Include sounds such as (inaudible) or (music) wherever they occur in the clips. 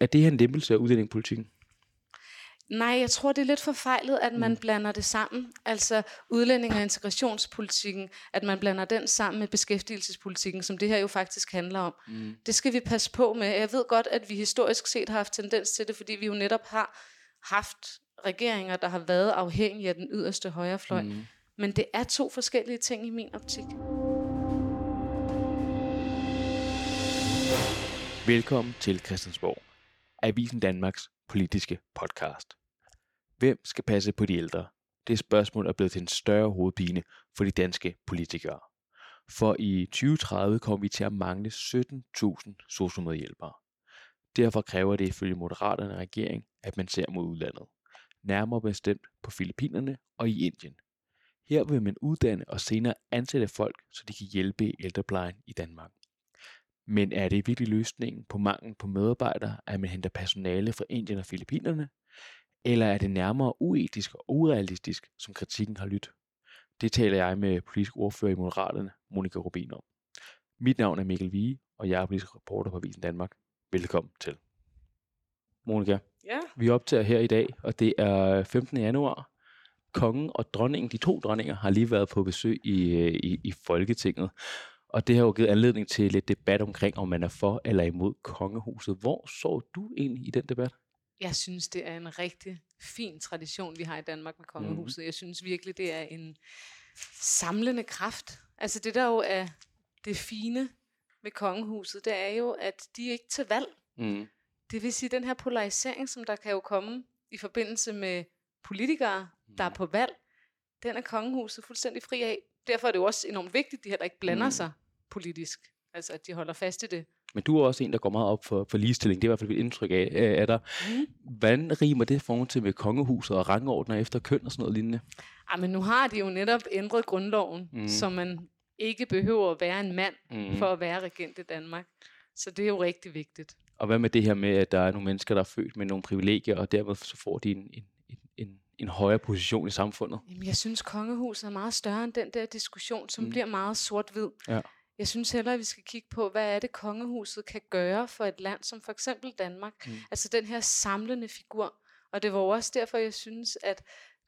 er det her en lempelse af udlændingepolitikken? Nej, jeg tror, det er lidt forfejlet, at man mm. blander det sammen. Altså udlænding- og integrationspolitikken, at man blander den sammen med beskæftigelsespolitikken, som det her jo faktisk handler om. Mm. Det skal vi passe på med. Jeg ved godt, at vi historisk set har haft tendens til det, fordi vi jo netop har haft regeringer, der har været afhængige af den yderste højrefløj. Mm. Men det er to forskellige ting i min optik. Velkommen til Christiansborg, Avisen Danmarks politiske podcast. Hvem skal passe på de ældre? Det spørgsmål er blevet til en større hovedpine for de danske politikere. For i 2030 kommer vi til at mangle 17.000 sociomedhjælpere. Derfor kræver det ifølge Moderaterne regering, at man ser mod udlandet. Nærmere bestemt på Filippinerne og i Indien. Her vil man uddanne og senere ansætte folk, så de kan hjælpe ældreplejen i Danmark. Men er det virkelig løsningen på manglen på medarbejdere, at man henter personale fra Indien og Filippinerne? Eller er det nærmere uetisk og urealistisk, som kritikken har lyttet? Det taler jeg med politisk ordfører i Moderaterne, Monika Rubin om. Mit navn er Mikkel Vige, og jeg er politisk reporter på Avisen Danmark. Velkommen til. Monika, ja. vi optager her i dag, og det er 15. januar. Kongen og dronningen, de to dronninger, har lige været på besøg i, øh, i, i Folketinget. Og det har jo givet anledning til lidt debat omkring, om man er for eller imod kongehuset. Hvor så du egentlig i den debat? Jeg synes, det er en rigtig fin tradition, vi har i Danmark med kongehuset. Mm. Jeg synes virkelig, det er en samlende kraft. Altså det der jo er det fine med kongehuset, det er jo, at de er ikke til valg. Mm. Det vil sige, den her polarisering, som der kan jo komme i forbindelse med politikere, der er mm. på valg, den er kongehuset fuldstændig fri af. Derfor er det jo også enormt vigtigt, at de heller ikke blander mm. sig politisk. Altså, at de holder fast i det. Men du er også en, der går meget op for, for ligestilling. Det er i hvert fald et indtryk af, af dig. Mm. Hvordan rimer det forhold til med kongehuset og rangordner efter køn og sådan noget lignende? Ja, men nu har de jo netop ændret grundloven, mm. så man ikke behøver at være en mand mm. for at være regent i Danmark. Så det er jo rigtig vigtigt. Og hvad med det her med, at der er nogle mennesker, der er født med nogle privilegier, og dermed så får de en, en, en, en, en højere position i samfundet? Jamen, jeg synes, kongehuset er meget større end den der diskussion, som mm. bliver meget sort-hvid. Ja. Jeg synes heller, at vi skal kigge på, hvad er det, kongehuset kan gøre for et land som for eksempel Danmark. Mm. Altså den her samlende figur. Og det var også derfor, jeg synes, at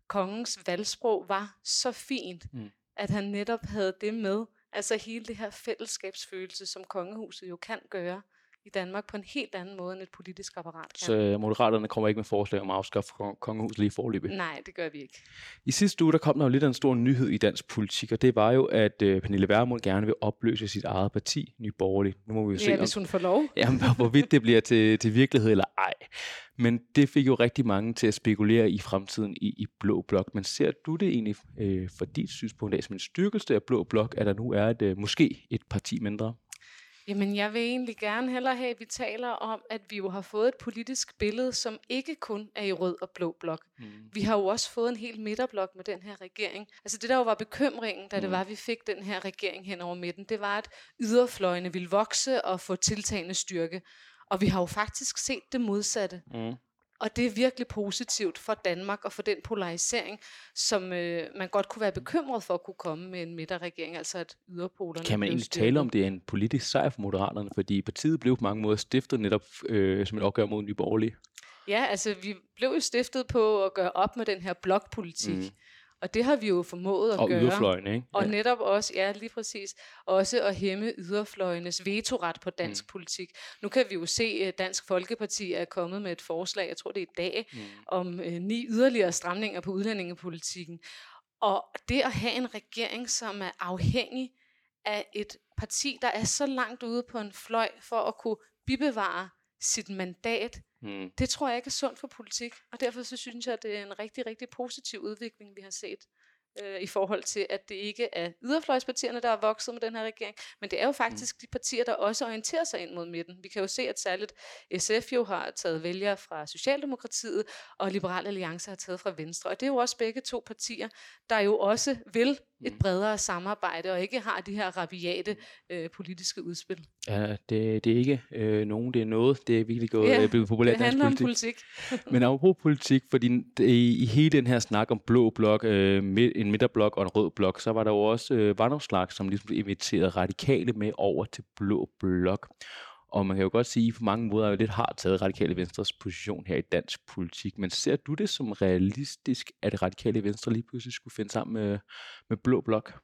kongens valgsprog var så fint, mm. at han netop havde det med. Altså hele det her fællesskabsfølelse, som kongehuset jo kan gøre i Danmark på en helt anden måde end et politisk apparat kan. Så øh, Moderaterne kommer ikke med forslag om at afskaffe kongehuset lige forløbet? Nej, det gør vi ikke. I sidste uge der kom der jo lidt af en stor nyhed i dansk politik, og det var jo, at uh, Pernille Vermund gerne vil opløse sit eget parti, Nye Borgerlige. Nu må vi jo ja, se, hvis hun får lov. (laughs) Jamen, hvorvidt det bliver til, til virkelighed eller ej. Men det fik jo rigtig mange til at spekulere i fremtiden i, i Blå Blok. Men ser du det egentlig øh, for dit synspunkt af som en styrkelse af Blå Blok, at der nu er et, øh, måske et parti mindre? Jamen, jeg vil egentlig gerne hellere have, at vi taler om, at vi jo har fået et politisk billede, som ikke kun er i rød og blå blok. Mm. Vi har jo også fået en hel midterblok med den her regering. Altså det, der jo var bekymringen, da mm. det var, at vi fik den her regering hen over midten, det var, at yderfløjene ville vokse og få tiltagende styrke. Og vi har jo faktisk set det modsatte. Mm. Og det er virkelig positivt for Danmark og for den polarisering, som øh, man godt kunne være bekymret for at kunne komme med en midterregering, altså at yderpolerne Kan man egentlig tale om, det er en politisk sejr for Moderaterne, fordi partiet blev på mange måder stiftet netop øh, som et opgør mod Nye Borgerlige? Ja, altså vi blev jo stiftet på at gøre op med den her blokpolitik. Mm. Og det har vi jo formået at og gøre. Og yderfløjene, ikke? Og netop også, ja lige præcis, også at hæmme yderfløjenes vetoret på dansk mm. politik. Nu kan vi jo se, at Dansk Folkeparti er kommet med et forslag, jeg tror det er i dag, mm. om øh, ni yderligere stramninger på udlændingepolitikken. Og det at have en regering, som er afhængig af et parti, der er så langt ude på en fløj for at kunne bibevare sit mandat, mm. det tror jeg ikke er sundt for politik. Og derfor så synes jeg, at det er en rigtig, rigtig positiv udvikling, vi har set øh, i forhold til, at det ikke er yderfløjspartierne, der er vokset med den her regering, men det er jo faktisk mm. de partier, der også orienterer sig ind mod midten. Vi kan jo se, at særligt SF jo har taget vælgere fra Socialdemokratiet, og Liberal Alliance har taget fra Venstre. Og det er jo også begge to partier, der jo også vil et mm. bredere samarbejde, og ikke har de her rabiate øh, politiske udspil. Ja, det, det er ikke øh, nogen, det er noget. Det er virkelig gået, ja, øh, blevet populært det handler politik. om politik. Men apropos politik, fordi i, i hele den her snak om blå blok, øh, en midterblok og en rød blok, så var der jo også øh, Vandopslag, som ligesom inviterede radikale med over til blå blok. Og man kan jo godt sige, at på mange måder er lidt har taget radikale venstres position her i dansk politik. Men ser du det som realistisk, at radikale venstre lige pludselig skulle finde sammen med, med Blå Blok?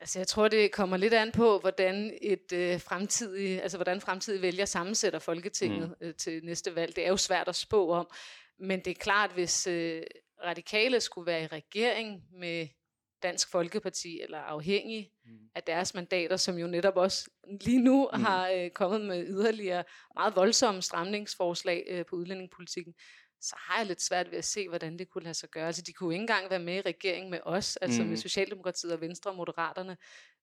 Altså, jeg tror, det kommer lidt an på, hvordan et øh, fremtidig, altså hvordan fremtidige vælger sammensætter Folketinget mm. øh, til næste valg. Det er jo svært at spå om, men det er klart, hvis øh, radikale skulle være i regering med Dansk Folkeparti eller afhængig mm. af deres mandater, som jo netop også lige nu mm. har øh, kommet med yderligere meget voldsomme stramningsforslag øh, på udlændingepolitikken, så har jeg lidt svært ved at se, hvordan det kunne lade sig gøre. Altså, de kunne ikke engang være med i regering med os, altså mm. med Socialdemokratiet og Venstre og Moderaterne,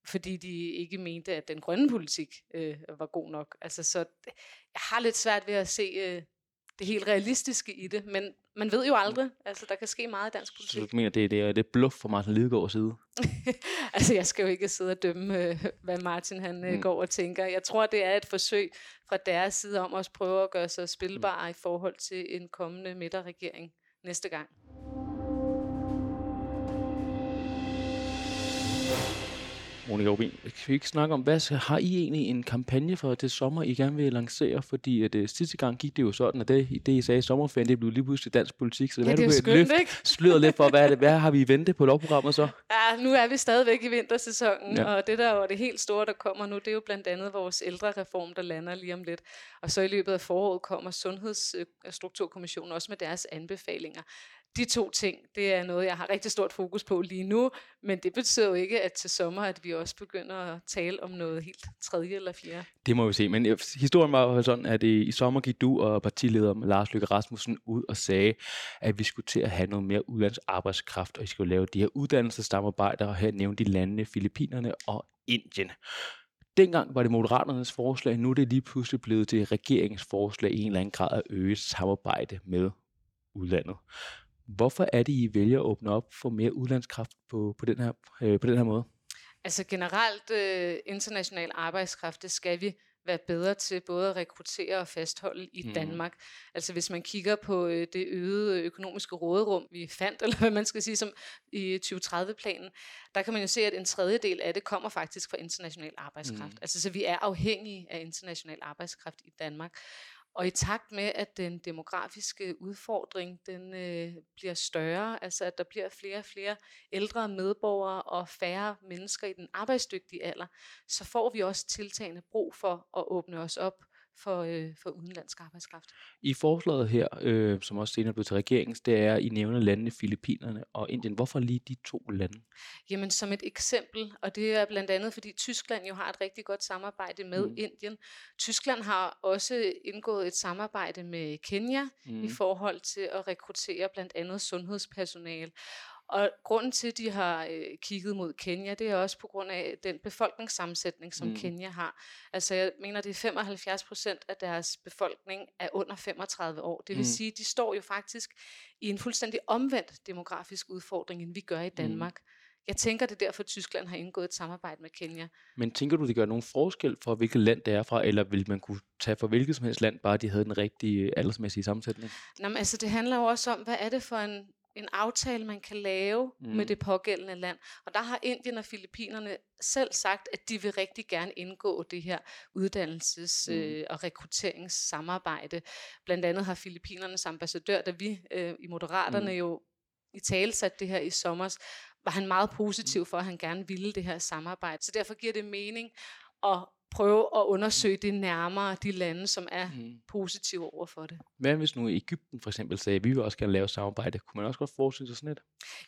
fordi de ikke mente, at den grønne politik øh, var god nok. Altså, så jeg har lidt svært ved at se øh, det helt realistiske i det, men man ved jo aldrig. Altså, der kan ske meget i dansk politik. Så du mener, det er, det er, det er bluff fra Martin Lidegaards side? (laughs) altså, jeg skal jo ikke sidde og dømme, øh, hvad Martin han øh, mm. går og tænker. Jeg tror, det er et forsøg fra deres side om at prøve at gøre sig spilbare mm. i forhold til en kommende midterregering næste gang. Monika Rubin, kan vi ikke snakke om, hvad har I egentlig en kampagne for det sommer, I gerne vil lancere? Fordi at, uh, sidste gang gik det jo sådan, at det, det I sagde i sommerferien, det blev lige pludselig dansk politik. Så ja, hvad det er skønt, løft, ikke? sløret lidt for, hvad, er det, hvad har vi i vente på lovprogrammet så? (laughs) Ja, nu er vi stadigvæk i vintersæsonen, ja. og det der er det helt store, der kommer nu, det er jo blandt andet vores ældrereform, der lander lige om lidt. Og så i løbet af foråret kommer Sundhedsstrukturkommissionen også med deres anbefalinger de to ting, det er noget, jeg har rigtig stort fokus på lige nu, men det betyder jo ikke, at til sommer, at vi også begynder at tale om noget helt tredje eller fjerde. Det må vi se, men øh, historien var jo sådan, at øh, i sommer gik du og partileder Lars Løkke Rasmussen ud og sagde, at vi skulle til at have noget mere udlandsarbejdskraft, og vi skulle lave de her uddannelsessamarbejder, og her nævnte de landene, Filippinerne og Indien. Dengang var det Moderaternes forslag, nu er det lige pludselig blevet til regeringens forslag i en eller anden grad at øge samarbejde med udlandet. Hvorfor er det, I vælger at åbne op for mere udlandskraft på, på, den, her, øh, på den her måde? Altså generelt øh, international arbejdskraft, det skal vi være bedre til både at rekruttere og fastholde i mm. Danmark. Altså hvis man kigger på øh, det øgede økonomiske råderum, vi fandt, (laughs) eller hvad man skal sige, som i 2030-planen, der kan man jo se, at en tredjedel af det kommer faktisk fra international arbejdskraft. Mm. Altså så vi er afhængige af international arbejdskraft i Danmark. Og i takt med, at den demografiske udfordring den øh, bliver større, altså at der bliver flere og flere ældre medborgere og færre mennesker i den arbejdsdygtige alder, så får vi også tiltagende brug for at åbne os op for, øh, for udenlandsk arbejdskraft. I forslaget her, øh, som også senere blev til regeringens, det er, I nævner landene Filippinerne og Indien. Hvorfor lige de to lande? Jamen som et eksempel, og det er blandt andet, fordi Tyskland jo har et rigtig godt samarbejde med mm. Indien. Tyskland har også indgået et samarbejde med Kenya mm. i forhold til at rekruttere blandt andet sundhedspersonale. Og grunden til, at de har øh, kigget mod Kenya, det er også på grund af den befolkningssammensætning, som mm. Kenya har. Altså jeg mener, det er 75 procent af deres befolkning er under 35 år. Det vil mm. sige, de står jo faktisk i en fuldstændig omvendt demografisk udfordring, end vi gør i mm. Danmark. Mm. Jeg tænker, det er derfor, at Tyskland har indgået et samarbejde med Kenya. Men tænker du, det gør nogen forskel for, hvilket land det er fra, eller vil man kunne tage for hvilket som helst land, bare de havde den rigtige aldersmæssige sammensætning? Nå, men altså, det handler jo også om, hvad er det for en en aftale, man kan lave mm. med det pågældende land. Og der har Indien og Filippinerne selv sagt, at de vil rigtig gerne indgå det her uddannelses- mm. øh, og rekrutteringssamarbejde. Blandt andet har Filippinernes ambassadør, da vi øh, i Moderaterne mm. jo i tale det her i sommer, var han meget positiv for, at han gerne ville det her samarbejde. Så derfor giver det mening at prøve at undersøge det nærmere, de lande, som er mm. positive over for det. Hvad hvis nu Ægypten for eksempel sagde, at vi vil også gerne lave samarbejde? Kunne man også godt forestille sig sådan et?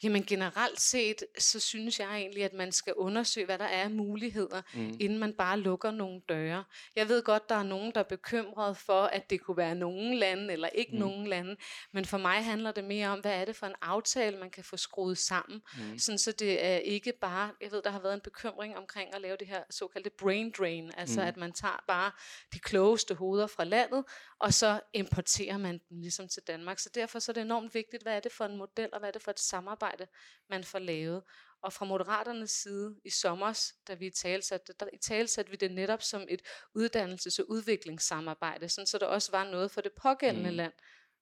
Jamen generelt set, så synes jeg egentlig, at man skal undersøge, hvad der er af muligheder, mm. inden man bare lukker nogle døre. Jeg ved godt, der er nogen, der er bekymret for, at det kunne være nogen lande, eller ikke mm. nogen lande, men for mig handler det mere om, hvad er det for en aftale, man kan få skruet sammen, mm. sådan så det er ikke bare, jeg ved, der har været en bekymring omkring at lave det her såkaldte brain drain, Altså mm. at man tager bare de klogeste hoveder fra landet, og så importerer man dem ligesom til Danmark. Så derfor så er det enormt vigtigt, hvad er det for en model, og hvad er det for et samarbejde, man får lavet. Og fra Moderaternes side i sommer, da vi talsatte der talsatte vi det netop som et uddannelses- og udviklingssamarbejde, sådan så der også var noget for det pågældende mm. land,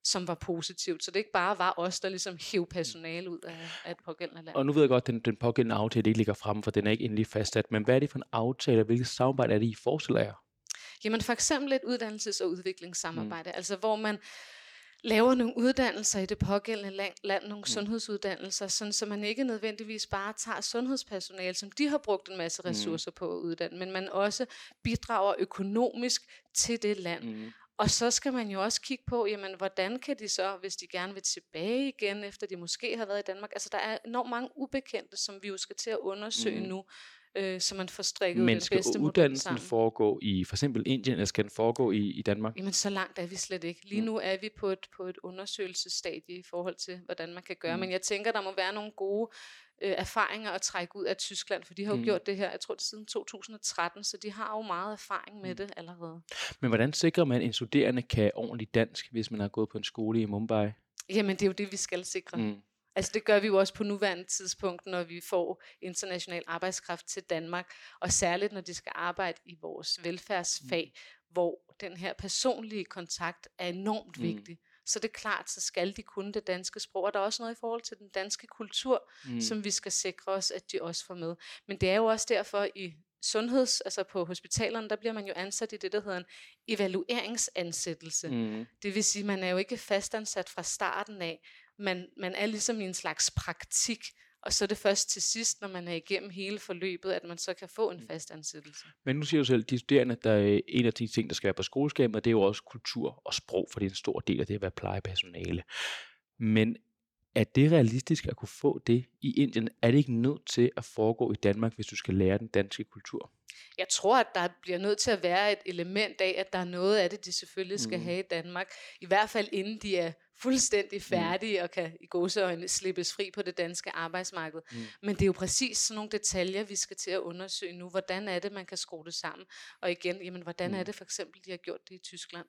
som var positivt. Så det ikke bare var os, der ligesom hæv personale ud af, af et pågældende land. Og nu ved jeg godt, at den, den pågældende aftale ikke ligger frem, for den er ikke endelig fastsat. Men hvad er det for en aftale, og hvilket samarbejde er det, I forestiller jer? Jamen for eksempel et uddannelses- og udviklingssamarbejde, mm. altså hvor man laver nogle uddannelser i det pågældende land, land nogle mm. sundhedsuddannelser, sådan, så man ikke nødvendigvis bare tager sundhedspersonale, som de har brugt en masse mm. ressourcer mm. på at uddanne, men man også bidrager økonomisk til det land. Mm. Og så skal man jo også kigge på, jamen, hvordan kan de så, hvis de gerne vil tilbage igen, efter de måske har været i Danmark. Altså, der er enormt mange ubekendte, som vi jo skal til at undersøge mm. nu, øh, så man får strikket Men den bedste skal uddannelsen foregå i for eksempel Indien, eller skal den foregå i, i Danmark? Jamen, så langt er vi slet ikke. Lige mm. nu er vi på et, på et undersøgelsesstadie i forhold til, hvordan man kan gøre. Mm. Men jeg tænker, der må være nogle gode øh, erfaringer at trække ud af Tyskland, for de har jo mm. gjort det her, jeg tror det siden 2013, så de har jo meget erfaring med mm. det allerede. Men hvordan sikrer man, at en studerende kan ordentligt dansk, hvis man har gået på en skole i Mumbai? Jamen det er jo det, vi skal sikre. Mm. Altså det gør vi jo også på nuværende tidspunkt, når vi får international arbejdskraft til Danmark, og særligt når de skal arbejde i vores velfærdsfag, mm. hvor den her personlige kontakt er enormt mm. vigtig så det er klart, så skal de kunne det danske sprog. Og der er også noget i forhold til den danske kultur, mm. som vi skal sikre os, at de også får med. Men det er jo også derfor i sundheds, altså på hospitalerne, der bliver man jo ansat i det, der hedder en evalueringsansættelse. Mm. Det vil sige, man er jo ikke fastansat fra starten af. Man, man er ligesom i en slags praktik, og så er det først til sidst, når man er igennem hele forløbet, at man så kan få en mm. fast ansættelse. Men nu siger du selv, at de studerende, der er en af de ting, der skal være på skoleskemaet, det er jo også kultur og sprog, for det er en stor del af det at være plejepersonale. Men er det realistisk at kunne få det i Indien? Er det ikke nødt til at foregå i Danmark, hvis du skal lære den danske kultur? Jeg tror, at der bliver nødt til at være et element af, at der er noget af det, de selvfølgelig skal mm. have i Danmark. I hvert fald inden de er fuldstændig færdige mm. og kan i gåseøjne slippes fri på det danske arbejdsmarked. Mm. Men det er jo præcis sådan nogle detaljer, vi skal til at undersøge nu. Hvordan er det, man kan skrue det sammen? Og igen, jamen, hvordan mm. er det for eksempel, de har gjort det i Tyskland?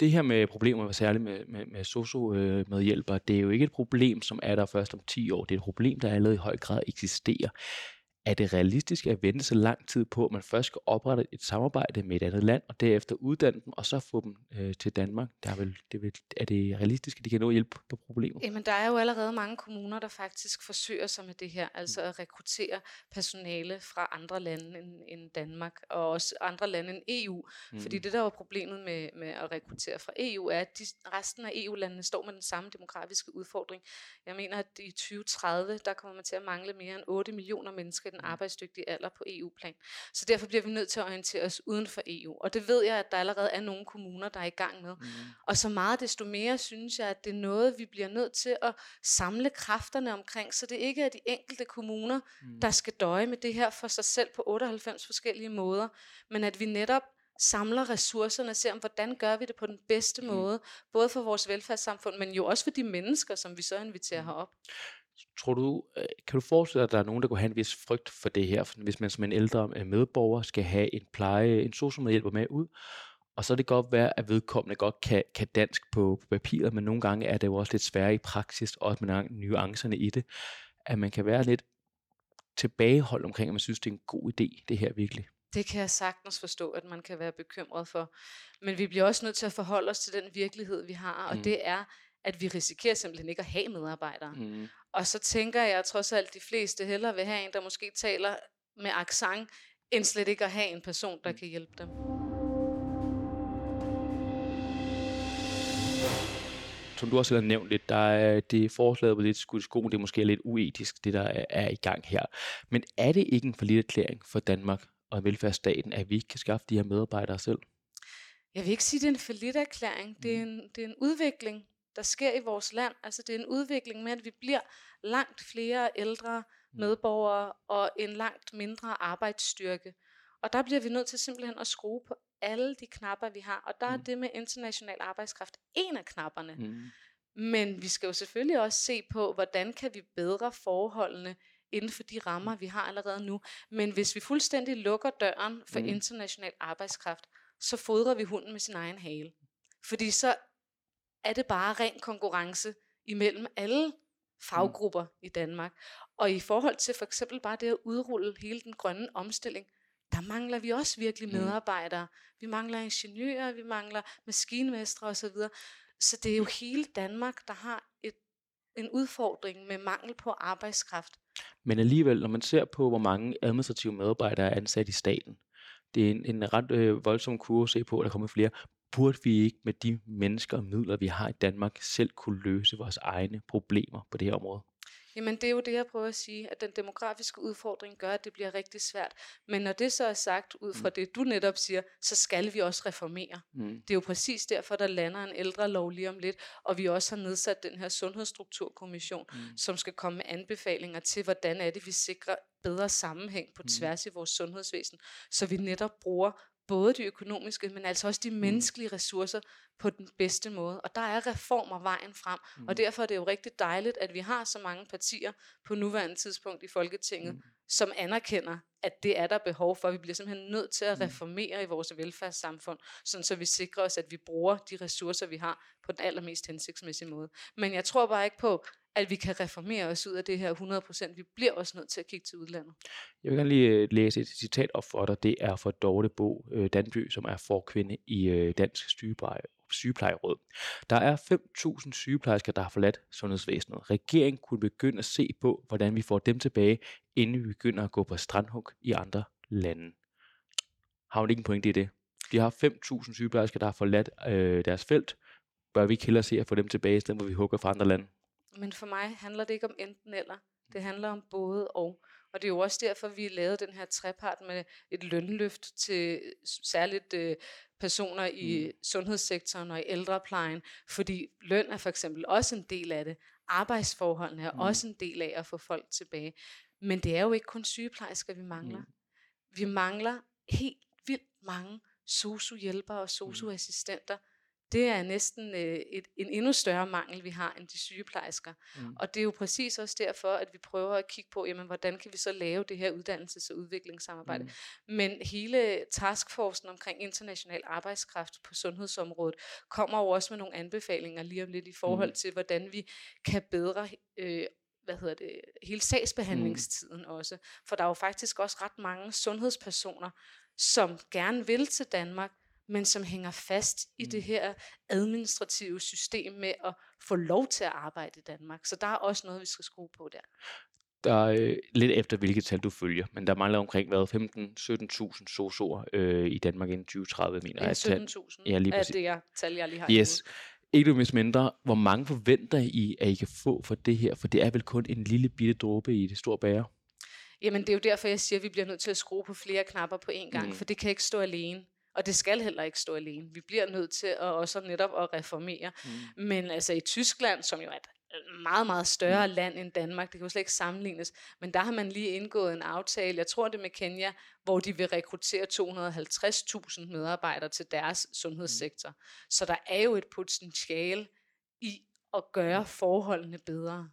det her med problemer, særligt med, med, med socio-medhjælpere, det er jo ikke et problem, som er der først om 10 år. Det er et problem, der allerede i høj grad eksisterer er det realistisk at vente så lang tid på, at man først skal oprette et samarbejde med et andet land, og derefter uddanne dem, og så få dem øh, til Danmark? Der er, vel, det vil, er det realistisk, at de kan nå hjælp på problemet? Jamen, der er jo allerede mange kommuner, der faktisk forsøger sig med det her, altså at rekruttere personale fra andre lande end, end Danmark, og også andre lande end EU. Mm. Fordi det, der var problemet med, med at rekruttere fra EU, er, at de, resten af EU-landene står med den samme demografiske udfordring. Jeg mener, at i 2030, der kommer man til at mangle mere end 8 millioner mennesker den arbejdsdygtige alder på EU-plan. Så derfor bliver vi nødt til at orientere os uden for EU. Og det ved jeg, at der allerede er nogle kommuner, der er i gang med. Mm. Og så meget desto mere synes jeg, at det er noget, vi bliver nødt til at samle kræfterne omkring, så det ikke er de enkelte kommuner, mm. der skal døje med det her for sig selv på 98 forskellige måder, men at vi netop samler ressourcerne og ser, om, hvordan gør vi det på den bedste mm. måde, både for vores velfærdssamfund, men jo også for de mennesker, som vi så inviterer mm. herop. Tror du, øh, kan du forestille dig, at der er nogen, der kunne have en vis frygt for det her, hvis man som en ældre øh, medborger skal have en pleje, en socialmedhjælper med ud, og så er det godt være, at vedkommende godt kan, kan dansk på, på papiret, men nogle gange er det jo også lidt sværere i praksis, også med nuancerne i det, at man kan være lidt tilbageholdt omkring, at man synes, det er en god idé, det her virkelig. Det kan jeg sagtens forstå, at man kan være bekymret for. Men vi bliver også nødt til at forholde os til den virkelighed, vi har, og mm. det er, at vi risikerer simpelthen ikke at have medarbejdere. Mm. Og så tænker jeg trods alt, at de fleste hellere vil have en, der måske taler med accent, end slet ikke at have en person, der mm. kan hjælpe dem. Som du også har nævnt lidt, der er det forslaget på lidt skudt sko, det er måske lidt uetisk, det der er, er i gang her. Men er det ikke en forlidt erklæring for Danmark og velfærdsstaten, at vi ikke kan skaffe de her medarbejdere selv? Jeg vil ikke sige, at det er en forlidt erklæring. Det er mm. en, det er en udvikling der sker i vores land. Altså det er en udvikling med, at vi bliver langt flere ældre mm. medborgere og en langt mindre arbejdsstyrke. Og der bliver vi nødt til simpelthen at skrue på alle de knapper, vi har. Og der er mm. det med international arbejdskraft en af knapperne. Mm. Men vi skal jo selvfølgelig også se på, hvordan kan vi bedre forholdene inden for de rammer, vi har allerede nu. Men hvis vi fuldstændig lukker døren for mm. international arbejdskraft, så fodrer vi hunden med sin egen hale. Fordi så er det bare ren konkurrence imellem alle faggrupper mm. i Danmark. Og i forhold til for eksempel bare det at udrulle hele den grønne omstilling, der mangler vi også virkelig mm. medarbejdere. Vi mangler ingeniører, vi mangler maskinmestre osv. Så det er jo hele Danmark, der har et, en udfordring med mangel på arbejdskraft. Men alligevel, når man ser på, hvor mange administrative medarbejdere er ansat i staten, Det er en, en ret øh, voldsom kurve at se på, at der kommer flere. Burde vi ikke med de mennesker og midler, vi har i Danmark, selv kunne løse vores egne problemer på det her område? Jamen det er jo det, jeg prøver at sige, at den demografiske udfordring gør, at det bliver rigtig svært. Men når det så er sagt ud fra mm. det, du netop siger, så skal vi også reformere. Mm. Det er jo præcis derfor, der lander en ældre lov lige om lidt, og vi også har nedsat den her Sundhedsstrukturkommission, mm. som skal komme med anbefalinger til, hvordan er det, vi sikrer bedre sammenhæng på mm. tværs i vores sundhedsvæsen, så vi netop bruger både de økonomiske, men altså også de mm. menneskelige ressourcer på den bedste måde. Og der er reformer vejen frem. Mm. Og derfor er det jo rigtig dejligt, at vi har så mange partier på nuværende tidspunkt i Folketinget, mm. som anerkender, at det er der behov for. Vi bliver simpelthen nødt til at mm. reformere i vores velfærdssamfund, sådan så vi sikrer os, at vi bruger de ressourcer, vi har, på den allermest hensigtsmæssige måde. Men jeg tror bare ikke på, at vi kan reformere os ud af det her 100%. Vi bliver også nødt til at kigge til udlandet. Jeg vil gerne lige øh, læse et citat op for dig. Det er fra Dorte Bo øh, Danby, som er forkvinde i øh, Dansk Sygepleje, Sygeplejeråd. Der er 5.000 sygeplejersker, der har forladt sundhedsvæsenet. Regeringen kunne begynde at se på, hvordan vi får dem tilbage, inden vi begynder at gå på strandhug i andre lande. Har hun ikke en pointe i det? Vi har 5.000 sygeplejersker, der har forladt øh, deres felt. Bør vi ikke hellere se at få dem tilbage, i stedet hvor vi hugger fra andre lande? Men for mig handler det ikke om enten eller. Det handler om både og. Og det er jo også derfor, vi lavede den her trepart med et lønløft til særligt øh, personer i mm. sundhedssektoren og i ældreplejen. Fordi løn er for eksempel også en del af det. Arbejdsforholdene er mm. også en del af at få folk tilbage. Men det er jo ikke kun sygeplejersker, vi mangler. Mm. Vi mangler helt vildt mange sosu-hjælpere og sosu-assistenter, det er næsten øh, et, en endnu større mangel, vi har end de sygeplejersker. Mm. Og det er jo præcis også derfor, at vi prøver at kigge på, jamen, hvordan kan vi så lave det her uddannelses- og udviklingssamarbejde. Mm. Men hele taskforcen omkring international arbejdskraft på sundhedsområdet kommer jo også med nogle anbefalinger lige om lidt i forhold mm. til, hvordan vi kan bedre øh, hvad hedder det, hele sagsbehandlingstiden mm. også. For der er jo faktisk også ret mange sundhedspersoner, som gerne vil til Danmark, men som hænger fast i mm. det her administrative system med at få lov til at arbejde i Danmark. Så der er også noget, vi skal skrue på der. Der er øh, lidt efter, hvilket tal du følger, men der mangler omkring 15-17.000 sosoer øh, i Danmark inden 2030, mener jeg. 17.000 ja, lige er det jeg, tal, jeg lige har Yes. Ikke mindst mindre, hvor mange forventer I, at I kan få for det her? For det er vel kun en lille bitte dråbe i det store bære? Jamen det er jo derfor, jeg siger, at vi bliver nødt til at skrue på flere knapper på én gang, mm. for det kan ikke stå alene. Og det skal heller ikke stå alene. Vi bliver nødt til at også netop at reformere. Mm. Men altså i Tyskland, som jo er et meget, meget større mm. land end Danmark, det kan jo slet ikke sammenlignes, men der har man lige indgået en aftale, jeg tror det med Kenya, hvor de vil rekruttere 250.000 medarbejdere til deres sundhedssektor. Mm. Så der er jo et potentiale i at gøre forholdene bedre.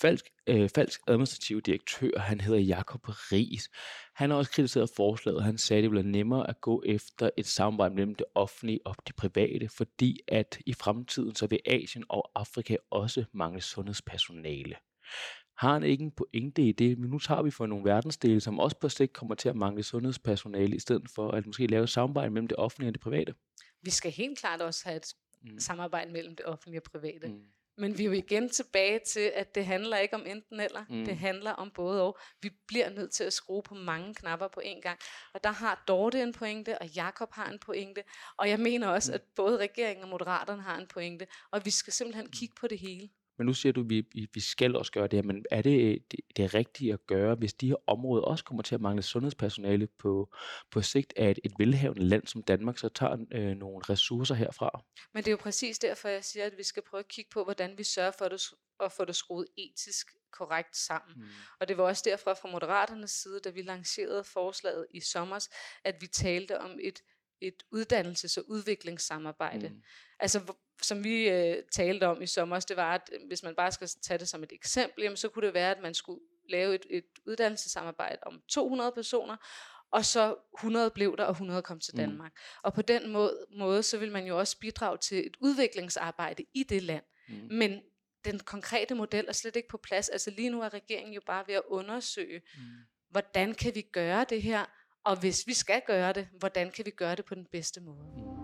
Falsk, øh, falsk administrativ direktør, han hedder Jakob Ries. Han har også kritiseret forslaget. Han sagde, at det bliver nemmere at gå efter et samarbejde mellem det offentlige og det private, fordi at i fremtiden så vil Asien og Afrika også mangle sundhedspersonale. Har han ikke en pointe i det? Men nu tager vi for nogle verdensdele, som også på sigt kommer til at mangle sundhedspersonale, i stedet for at måske lave et samarbejde mellem det offentlige og det private. Vi skal helt klart også have et mm. samarbejde mellem det offentlige og private. Mm. Men vi er jo igen tilbage til, at det handler ikke om enten eller. Mm. Det handler om både og. Vi bliver nødt til at skrue på mange knapper på én gang. Og der har Dorte en pointe, og Jakob har en pointe. Og jeg mener også, mm. at både regeringen og Moderaterne har en pointe. Og vi skal simpelthen kigge på det hele. Men nu siger du, at vi, vi skal også gøre det her, men er det, det det rigtige at gøre, hvis de her områder også kommer til at mangle sundhedspersonale på, på sigt af et, et velhavende land som Danmark, så tager øh, nogle ressourcer herfra? Men det er jo præcis derfor, jeg siger, at vi skal prøve at kigge på, hvordan vi sørger for det, at få det skruet etisk korrekt sammen. Mm. Og det var også derfor fra Moderaternes side, da vi lancerede forslaget i sommer, at vi talte om et et uddannelses- og udviklingssamarbejde. Mm. Altså, som vi øh, talte om i sommer, det var, at øh, hvis man bare skal tage det som et eksempel, jamen, så kunne det være, at man skulle lave et, et uddannelsessamarbejde om 200 personer, og så 100 blev der, og 100 kom til mm. Danmark. Mm. Og på den måde, måde, så vil man jo også bidrage til et udviklingsarbejde i det land. Mm. Men den konkrete model er slet ikke på plads. Altså lige nu er regeringen jo bare ved at undersøge, mm. hvordan kan vi gøre det her, og hvis vi skal gøre det, hvordan kan vi gøre det på den bedste måde?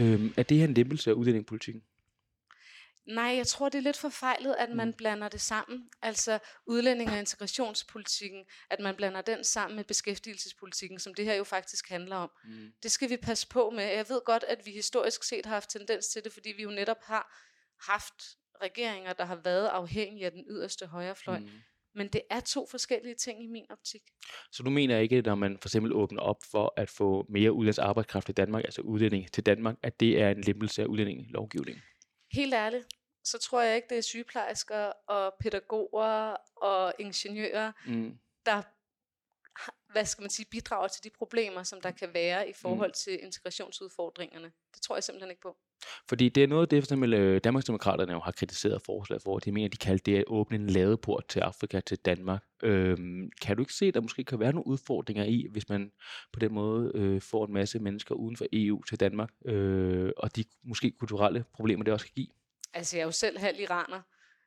Øhm, er det her en lempelse af udlændingepolitikken? Nej, jeg tror, det er lidt forfejlet, at man mm. blander det sammen. Altså udlænding- og integrationspolitikken, at man blander den sammen med beskæftigelsespolitikken, som det her jo faktisk handler om. Mm. Det skal vi passe på med. Jeg ved godt, at vi historisk set har haft tendens til det, fordi vi jo netop har haft regeringer, der har været afhængige af den yderste højrefløj. Mm. Men det er to forskellige ting i min optik. Så du mener ikke, når man for eksempel åbner op for at få mere udlands arbejdskraft i Danmark, altså udlænding til Danmark, at det er en lempelse af udlændingelovgivningen? Helt ærligt, så tror jeg ikke, det er sygeplejersker og pædagoger og ingeniører, mm. der hvad skal man sige, bidrager til de problemer, som der kan være i forhold mm. til integrationsudfordringerne. Det tror jeg simpelthen ikke på. Fordi det er noget det, for eksempel øh, Danmarksdemokraterne jo har kritiseret forslaget for. De mener, de kalder det at åbne en ladeport til Afrika til Danmark. Øhm, kan du ikke se, at der måske kan være nogle udfordringer i, hvis man på den måde øh, får en masse mennesker uden for EU til Danmark, øh, og de måske kulturelle problemer, det også kan give? Altså, jeg er jo selv halv iraner,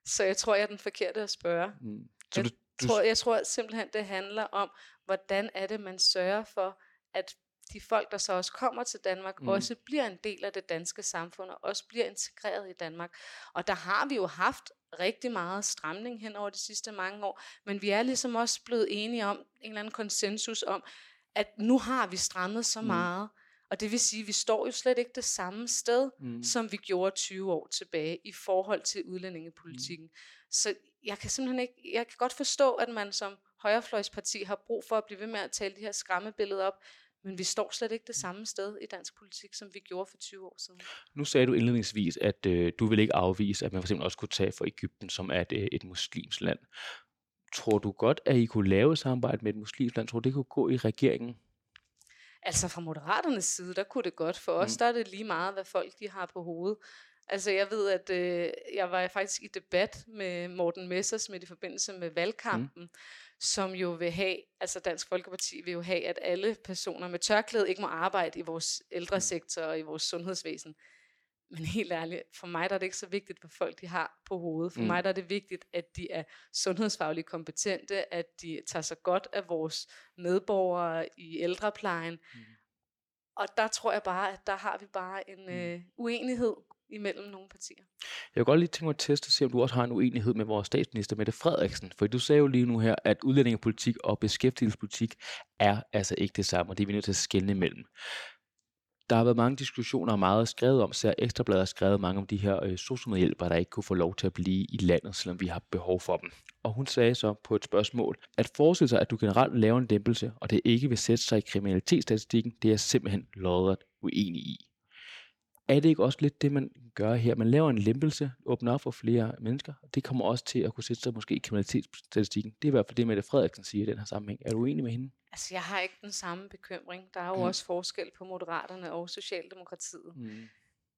så jeg tror, jeg er den forkerte at spørge. Mm. Så du, du... Tror, jeg tror simpelthen, det handler om, hvordan er det, man sørger for, at de folk, der så også kommer til Danmark, mm. også bliver en del af det danske samfund, og også bliver integreret i Danmark. Og der har vi jo haft rigtig meget stramning hen over de sidste mange år, men vi er ligesom også blevet enige om en eller anden konsensus om, at nu har vi strammet så mm. Og det vil sige, at vi står jo slet ikke det samme sted, mm. som vi gjorde 20 år tilbage i forhold til udlændingepolitikken. Mm. Så jeg kan simpelthen ikke, jeg kan godt forstå, at man som højrefløjsparti har brug for at blive ved med at tale de her skræmmebilleder op, men vi står slet ikke det samme sted i dansk politik, som vi gjorde for 20 år siden. Nu sagde du indledningsvis, at øh, du vil ikke afvise, at man for eksempel også kunne tage for Ægypten, som er et, øh, et muslimsk land. Tror du godt, at I kunne lave samarbejde med et muslimsk land? Tror du, det kunne gå i regeringen? Altså fra moderaternes side, der kunne det godt. For os, mm. der er det lige meget, hvad folk de har på hovedet. Altså jeg ved, at øh, jeg var faktisk i debat med Morten Messersmith i forbindelse med valgkampen, mm. som jo vil have, altså Dansk Folkeparti vil jo have, at alle personer med tørklæde ikke må arbejde i vores ældresektor og i vores sundhedsvæsen. Men helt ærligt, for mig der er det ikke så vigtigt, hvad folk de har på hovedet. For mm. mig der er det vigtigt, at de er sundhedsfagligt kompetente, at de tager sig godt af vores medborgere i ældreplejen. Mm. Og der tror jeg bare, at der har vi bare en mm. øh, uenighed imellem nogle partier. Jeg vil godt lige tænke mig at teste og se, om du også har en uenighed med vores statsminister, Mette Frederiksen. For du sagde jo lige nu her, at udlændingepolitik og beskæftigelsespolitik er altså ikke det samme, og det er vi nødt til at skelne imellem. Der har været mange diskussioner og meget skrevet om, så Ekstrabladet har skrevet mange om de her øh, socialmedhjælpere, der ikke kunne få lov til at blive i landet, selvom vi har behov for dem. Og hun sagde så på et spørgsmål, at forestille sig, at du generelt laver en dæmpelse, og det ikke vil sætte sig i kriminalitetsstatistikken, det er simpelthen lodret uenig i. Er det ikke også lidt det, man gør her? Man laver en lempelse, åbner op for flere mennesker, og det kommer også til at kunne sætte sig måske i kriminalitetsstatistikken. Det er i hvert fald det, Mette Frederiksen siger i den her sammenhæng. Er du enig med hende? Altså, jeg har ikke den samme bekymring. Der er jo mm. også forskel på Moderaterne og Socialdemokratiet. Mm.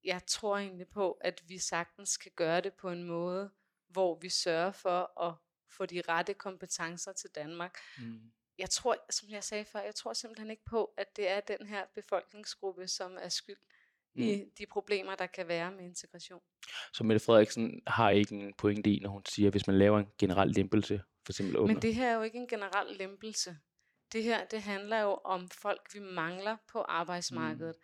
Jeg tror egentlig på, at vi sagtens kan gøre det på en måde, hvor vi sørger for at få de rette kompetencer til Danmark. Mm. Jeg tror, som jeg sagde før, jeg tror simpelthen ikke på, at det er den her befolkningsgruppe, som er skyld mm. i de problemer, der kan være med integration. Så Mette Frederiksen har ikke en pointe i, når hun siger, at hvis man laver en generel lempelse, for eksempel åbner. Men det her er jo ikke en generel lempelse. Det her, det handler jo om folk, vi mangler på arbejdsmarkedet. Mm.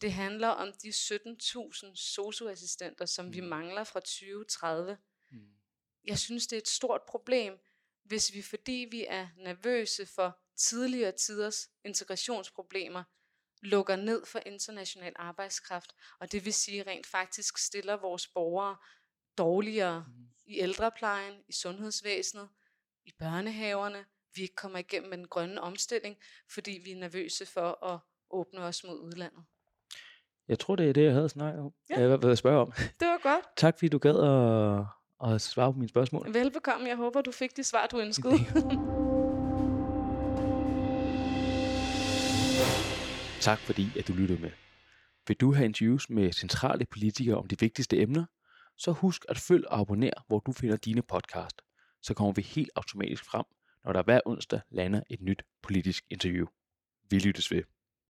Det handler om de 17.000 socioassistenter, som mm. vi mangler fra 2030. Mm. Jeg synes, det er et stort problem, hvis vi, fordi vi er nervøse for tidligere tiders integrationsproblemer, lukker ned for international arbejdskraft, og det vil sige rent faktisk stiller vores borgere dårligere mm. i ældreplejen, i sundhedsvæsenet, i børnehaverne. Vi ikke kommer igennem med den grønne omstilling, fordi vi er nervøse for at åbne os mod udlandet. Jeg tror, det er det, jeg havde snakket om. Ja. Jeg vil spørge om. (laughs) Det var godt. tak, fordi du gad at, at svare på mine spørgsmål. Velbekomme. Jeg håber, du fik de svar, du (laughs) ønskede. Tak fordi, at du lyttede med. Vil du have interviews med centrale politikere om de vigtigste emner? Så husk at følg og abonner, hvor du finder dine podcast. Så kommer vi helt automatisk frem, når der hver onsdag lander et nyt politisk interview. Vi lyttes ved.